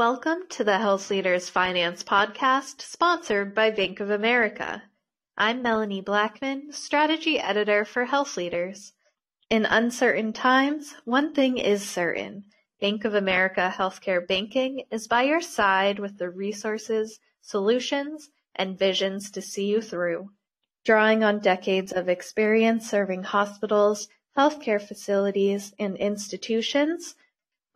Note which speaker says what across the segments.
Speaker 1: Welcome to the Health Leaders Finance Podcast, sponsored by Bank of America. I'm Melanie Blackman, Strategy Editor for Health Leaders. In uncertain times, one thing is certain. Bank of America Healthcare Banking is by your side with the resources, solutions, and visions to see you through. Drawing on decades of experience serving hospitals, healthcare facilities, and institutions,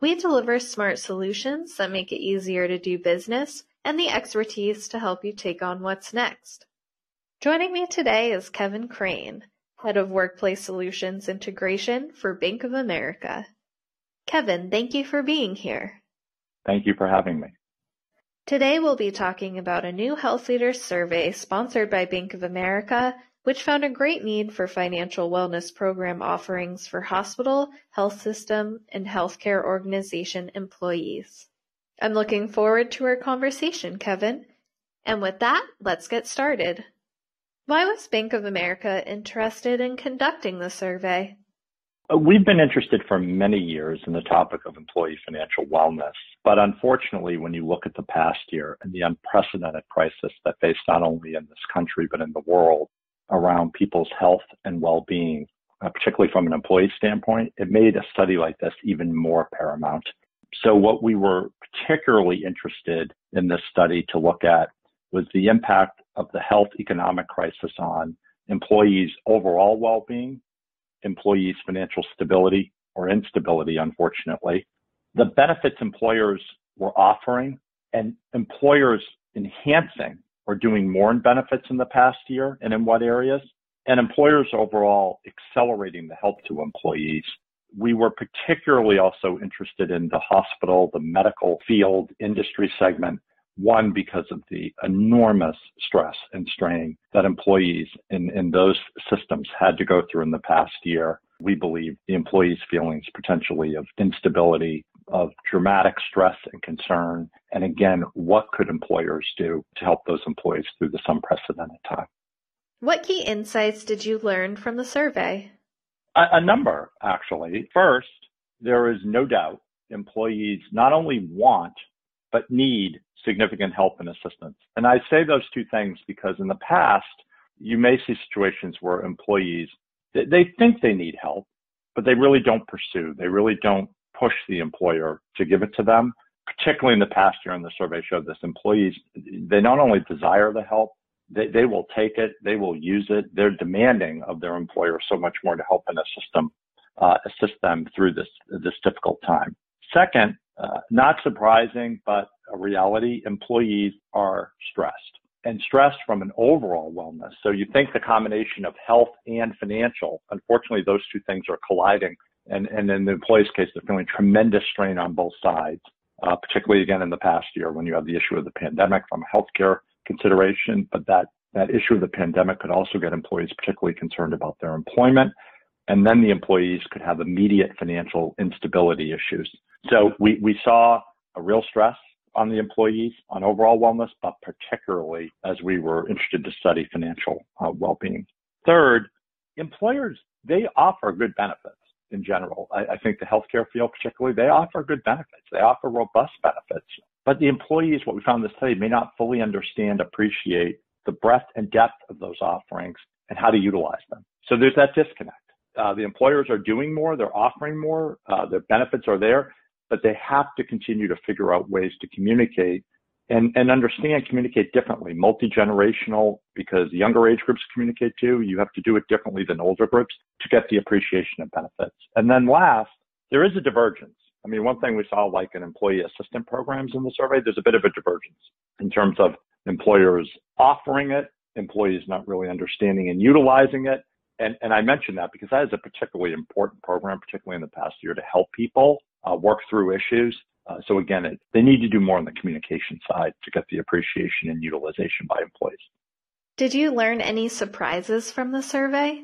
Speaker 1: we deliver smart solutions that make it easier to do business and the expertise to help you take on what's next. Joining me today is Kevin Crain, Head of Workplace Solutions Integration for Bank of America. Kevin, thank you for being here.
Speaker 2: Thank you for having me.
Speaker 1: Today we'll be talking about a new Health Leaders survey sponsored by Bank of America which found a great need for financial wellness program offerings for hospital, health system, and healthcare organization employees. I'm looking forward to our conversation, Kevin. And with that, let's get started. Why was Bank of America interested in conducting the survey?
Speaker 2: Uh, we've been interested for many years in the topic of employee financial wellness. But unfortunately, when you look at the past year and the unprecedented crisis that faced not only in this country, but in the world, around people's health and well-being, uh, particularly from an employee standpoint, it made a study like this even more paramount. So what we were particularly interested in this study to look at was the impact of the health economic crisis on employees' overall well-being, employees' financial stability or instability, unfortunately, the benefits employers were offering and employers enhancing or doing more in benefits in the past year and in what areas, and employers overall accelerating the help to employees. We were particularly also interested in the hospital, the medical field industry segment. One, because of the enormous stress and strain that employees in, in those systems had to go through in the past year. We believe the employees' feelings potentially of instability, of dramatic stress and concern. And again, what could employers do to help those employees through this unprecedented time?
Speaker 1: What key insights did you learn from the survey?
Speaker 2: A, a number, actually. First, there is no doubt employees not only want, but need significant help and assistance. And I say those two things because in the past, you may see situations where employees, they, they think they need help, but they really don't pursue. They really don't push the employer to give it to them. Particularly in the past year, and the survey showed this, employees, they not only desire the help, they, they will take it, they will use it. They're demanding of their employer so much more to help and assist them, uh, assist them through this, this difficult time. Second, uh, not surprising, but a reality, employees are stressed and stressed from an overall wellness. So you think the combination of health and financial, unfortunately, those two things are colliding and, and in the employee's case, they're feeling tremendous strain on both sides, uh, particularly again in the past year when you have the issue of the pandemic from a healthcare consideration. But that, that issue of the pandemic could also get employees particularly concerned about their employment. And then the employees could have immediate financial instability issues. So we, we saw a real stress on the employees on overall wellness, but particularly as we were interested to study financial uh, well-being. Third, employers, they offer good benefits in general. I, I think the healthcare field, particularly, they offer good benefits. They offer robust benefits. But the employees, what we found in the study, may not fully understand, appreciate the breadth and depth of those offerings and how to utilize them. So there's that disconnect. Uh, the employers are doing more, they're offering more, uh, their benefits are there, but they have to continue to figure out ways to communicate and, and understand, communicate differently, multi-generational, because younger age groups communicate too. You have to do it differently than older groups to get the appreciation of benefits. And then last, there is a divergence. I mean, one thing we saw like in employee assistant programs in the survey, there's a bit of a divergence in terms of employers offering it, employees not really understanding and utilizing it. And, and I mentioned that because that is a particularly important program, particularly in the past year to help people uh, work through issues. Uh, so again, it, they need to do more on the communication side to get the appreciation and utilization by employees.
Speaker 1: Did you learn any surprises from the survey?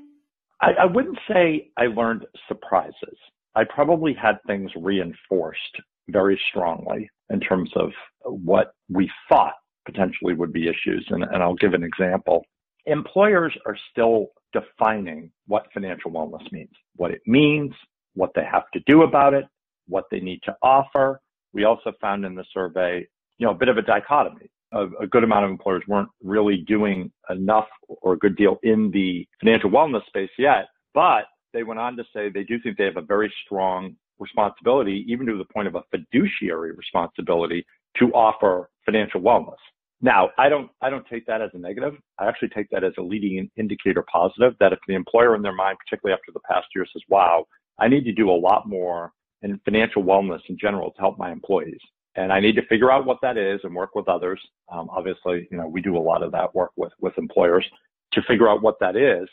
Speaker 2: I, I wouldn't say I learned surprises. I probably had things reinforced very strongly in terms of what we thought potentially would be issues. And, and I'll give an example. Employers are still defining what financial wellness means, what it means, what they have to do about it, what they need to offer, we also found in the survey, you know, a bit of a dichotomy. A, a good amount of employers weren't really doing enough or a good deal in the financial wellness space yet, but they went on to say they do think they have a very strong responsibility, even to the point of a fiduciary responsibility to offer financial wellness. Now, I don't, I don't take that as a negative. I actually take that as a leading indicator positive that if the employer in their mind, particularly after the past year says, wow, I need to do a lot more in financial wellness in general to help my employees. And I need to figure out what that is and work with others. Um, obviously, you know, we do a lot of that work with, with employers to figure out what that is.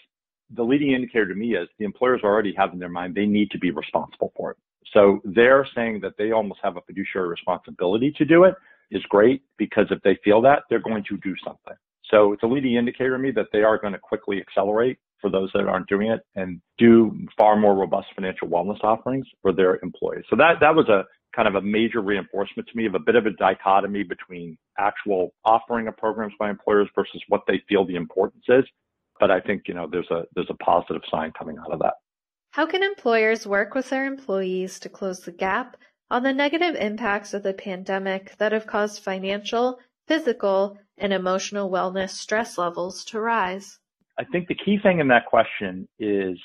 Speaker 2: The leading indicator to me is the employers already have in their mind they need to be responsible for it. So they're saying that they almost have a fiduciary responsibility to do it is great because if they feel that, they're going to do something. So it's a leading indicator to me that they are going to quickly accelerate for those that aren't doing it and do far more robust financial wellness offerings for their employees. So that, that was a kind of a major reinforcement to me of a bit of a dichotomy between actual offering of programs by employers versus what they feel the importance is. But I think, you know, there's a, there's a positive sign coming out of that.
Speaker 1: How can employers work with their employees to close the gap on the negative impacts of the pandemic that have caused financial, physical, and emotional wellness stress levels to rise?
Speaker 2: I think the key thing in that question is,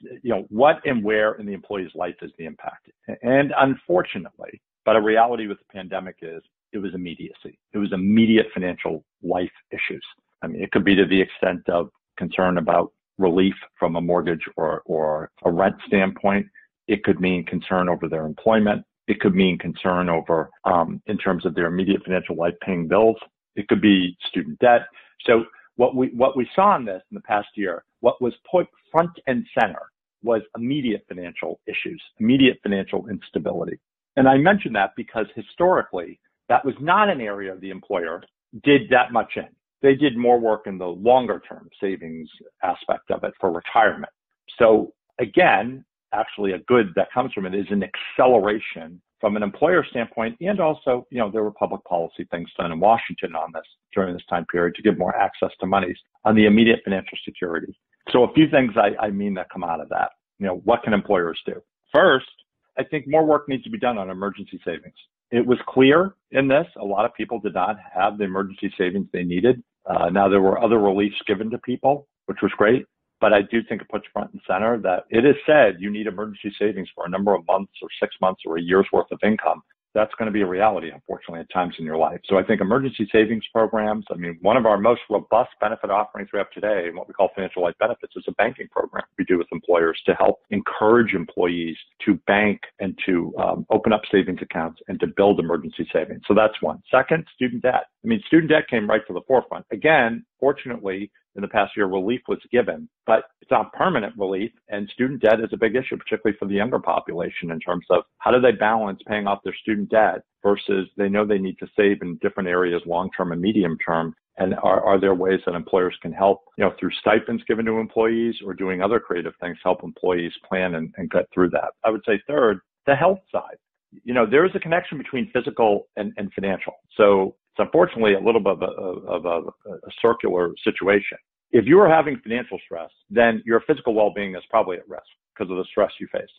Speaker 2: you know, what and where in the employee's life is the impact? And unfortunately, but a reality with the pandemic is it was immediacy. It was immediate financial life issues. I mean, it could be to the extent of concern about relief from a mortgage or, or a rent standpoint. It could mean concern over their employment. It could mean concern over, um, in terms of their immediate financial life paying bills. It could be student debt. So what we, what we saw in this in the past year, what was put front and center was immediate financial issues, immediate financial instability. And I mention that because historically, that was not an area the employer did that much in. They did more work in the longer term savings aspect of it for retirement. So again, actually a good that comes from it is an acceleration from an employer standpoint. And also, you know, there were public policy things done in Washington on this during this time period to give more access to monies on the immediate financial security. So a few things I, I mean that come out of that. You know, what can employers do? First, I think more work needs to be done on emergency savings. It was clear in this, a lot of people did not have the emergency savings they needed. Uh, now there were other reliefs given to people, which was great. But I do think it puts front and center that it is said you need emergency savings for a number of months or six months or a year's worth of income. That's going to be a reality, unfortunately, at times in your life. So I think emergency savings programs, I mean, one of our most robust benefit offerings we have today, and what we call financial life benefits, is a banking program we do with employers to help encourage employees to bank and to um, open up savings accounts and to build emergency savings. So that's one. Second, student debt. I mean, student debt came right to the forefront. Again, fortunately, in the past year, relief was given, but it's not permanent relief. And student debt is a big issue, particularly for the younger population in terms of how do they balance paying off their student debt versus they know they need to save in different areas, long term and medium term. And are, are there ways that employers can help, you know, through stipends given to employees or doing other creative things, help employees plan and, and get through that? I would say third, the health side. You know, there is a connection between physical and, and financial. So it's unfortunately a little bit of a, of a, a circular situation. If you are having financial stress, then your physical well-being is probably at risk because of the stress you face.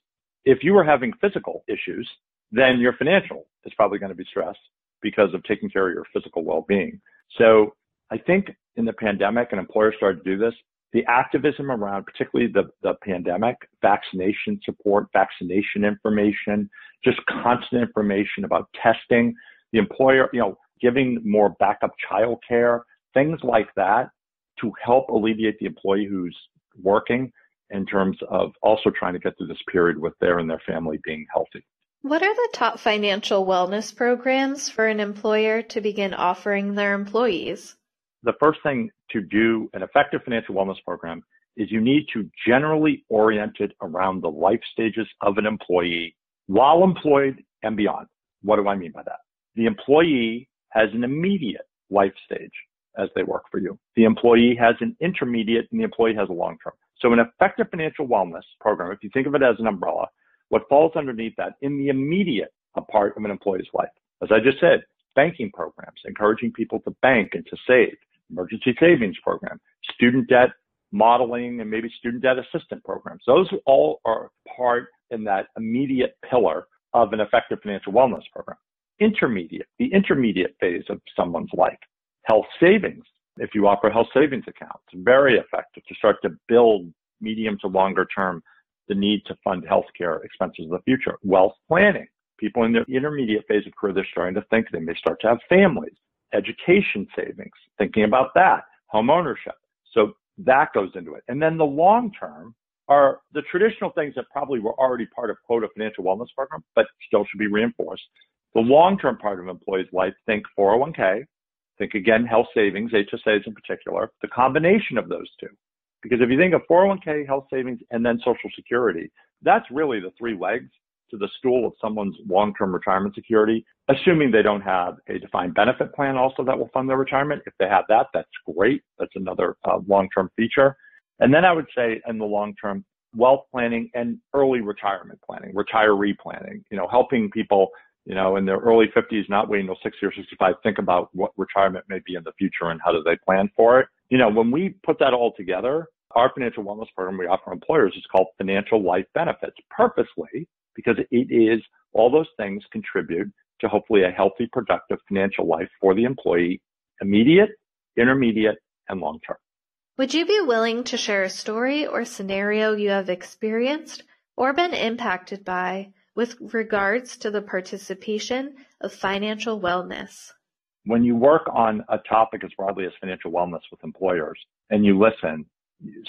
Speaker 2: If you are having physical issues, then your financial is probably going to be stressed because of taking care of your physical well-being. So I think in the pandemic, and employers started to do this, the activism around particularly the, the pandemic, vaccination support, vaccination information, just constant information about testing, the employer, you know, giving more backup childcare, things like that to help alleviate the employee who's working in terms of also trying to get through this period with their and their family being healthy.
Speaker 1: What are the top financial wellness programs for an employer to begin offering their employees?
Speaker 2: The first thing to do an effective financial wellness program is you need to generally orient it around the life stages of an employee while employed and beyond. What do I mean by that? The employee has an immediate life stage as they work for you. The employee has an intermediate and the employee has a long term. So an effective financial wellness program, if you think of it as an umbrella, what falls underneath that in the immediate part of an employee's life, as I just said, banking programs, encouraging people to bank and to save, emergency savings program, student debt modeling and maybe student debt assistance programs. Those all are part in that immediate pillar of an effective financial wellness program. Intermediate, the intermediate phase of someone's life. Health savings, if you offer health savings accounts, very effective to start to build medium to longer term the need to fund healthcare expenses of the future. Wealth planning, people in the intermediate phase of career, they're starting to think they may start to have families. Education savings, thinking about that. Home ownership. So that goes into it. And then the long term are the traditional things that probably were already part of quote a financial wellness program, but still should be reinforced. The long term part of employees' life, think 401k, think again health savings, HSAs in particular, the combination of those two. Because if you think of 401k, health savings, and then Social Security, that's really the three legs to the stool of someone's long-term retirement security, assuming they don't have a defined benefit plan also that will fund their retirement. If they have that, that's great. That's another uh, long-term feature. And then I would say in the long term, wealth planning and early retirement planning, retiree planning, you know, helping people, you know, in their early 50s, not waiting till 60 or 65, think about what retirement may be in the future and how do they plan for it. You know, when we put that all together, our financial wellness program we offer employers is called Financial Life Benefits purposely because it is all those things contribute to hopefully a healthy, productive financial life for the employee, immediate, intermediate, and long term.
Speaker 1: Would you be willing to share a story or scenario you have experienced or been impacted by with regards to the participation of financial wellness?
Speaker 2: When you work on a topic as broadly as financial wellness with employers and you listen,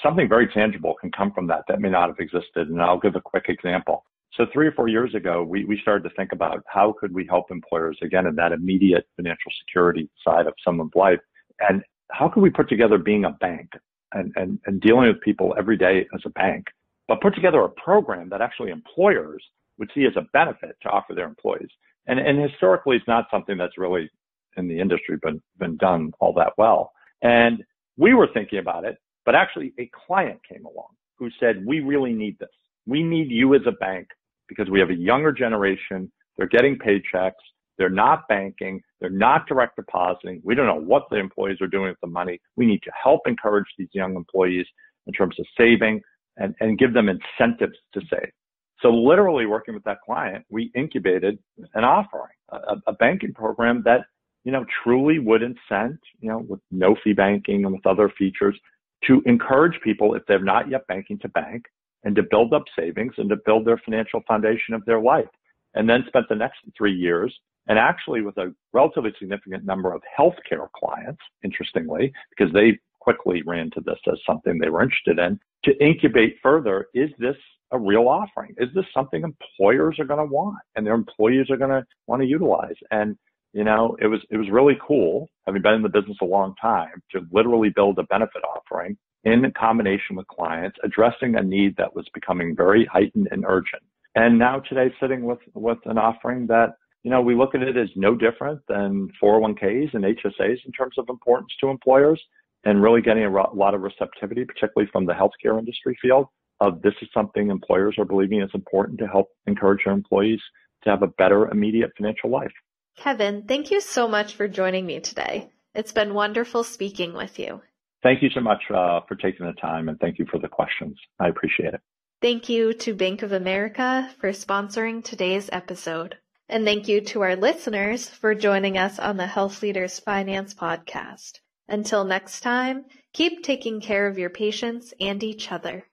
Speaker 2: something very tangible can come from that that may not have existed. And I'll give a quick example. So three or four years ago, we, we started to think about how could we help employers again in that immediate financial security side of someone's life. And how could we put together being a bank and, and, and dealing with people every day as a bank, but put together a program that actually employers would see as a benefit to offer their employees. And, and historically, it's not something that's really in the industry been, been done all that well. And we were thinking about it, but actually a client came along who said, we really need this. We need you as a bank because we have a younger generation. They're getting paychecks. They're not banking. They're not direct depositing. We don't know what the employees are doing with the money. We need to help encourage these young employees in terms of saving and, and give them incentives to save. So literally working with that client, we incubated an offering, a, a banking program that, you know, truly would incent, you know, with no fee banking and with other features to encourage people if they're not yet banking to bank and to build up savings and to build their financial foundation of their life. And then spent the next three years and actually with a relatively significant number of healthcare clients, interestingly, because they quickly ran to this as something they were interested in to incubate further. Is this a real offering? Is this something employers are going to want and their employees are going to want to utilize? And you know, it was it was really cool having been in the business a long time to literally build a benefit offering in combination with clients, addressing a need that was becoming very heightened and urgent. And now today sitting with, with an offering that, you know, we look at it as no different than 401ks and HSAs in terms of importance to employers and really getting a lot of receptivity, particularly from the healthcare industry field of this is something employers are believing is important to help encourage their employees to have a better immediate financial life.
Speaker 1: Kevin, thank you so much for joining me today. It's been wonderful speaking with you.
Speaker 2: Thank you so much uh, for taking the time and thank you for the questions. I appreciate it.
Speaker 1: Thank you to Bank of America for sponsoring today's episode. And thank you to our listeners for joining us on the Health Leaders Finance Podcast. Until next time, keep taking care of your patients and each other.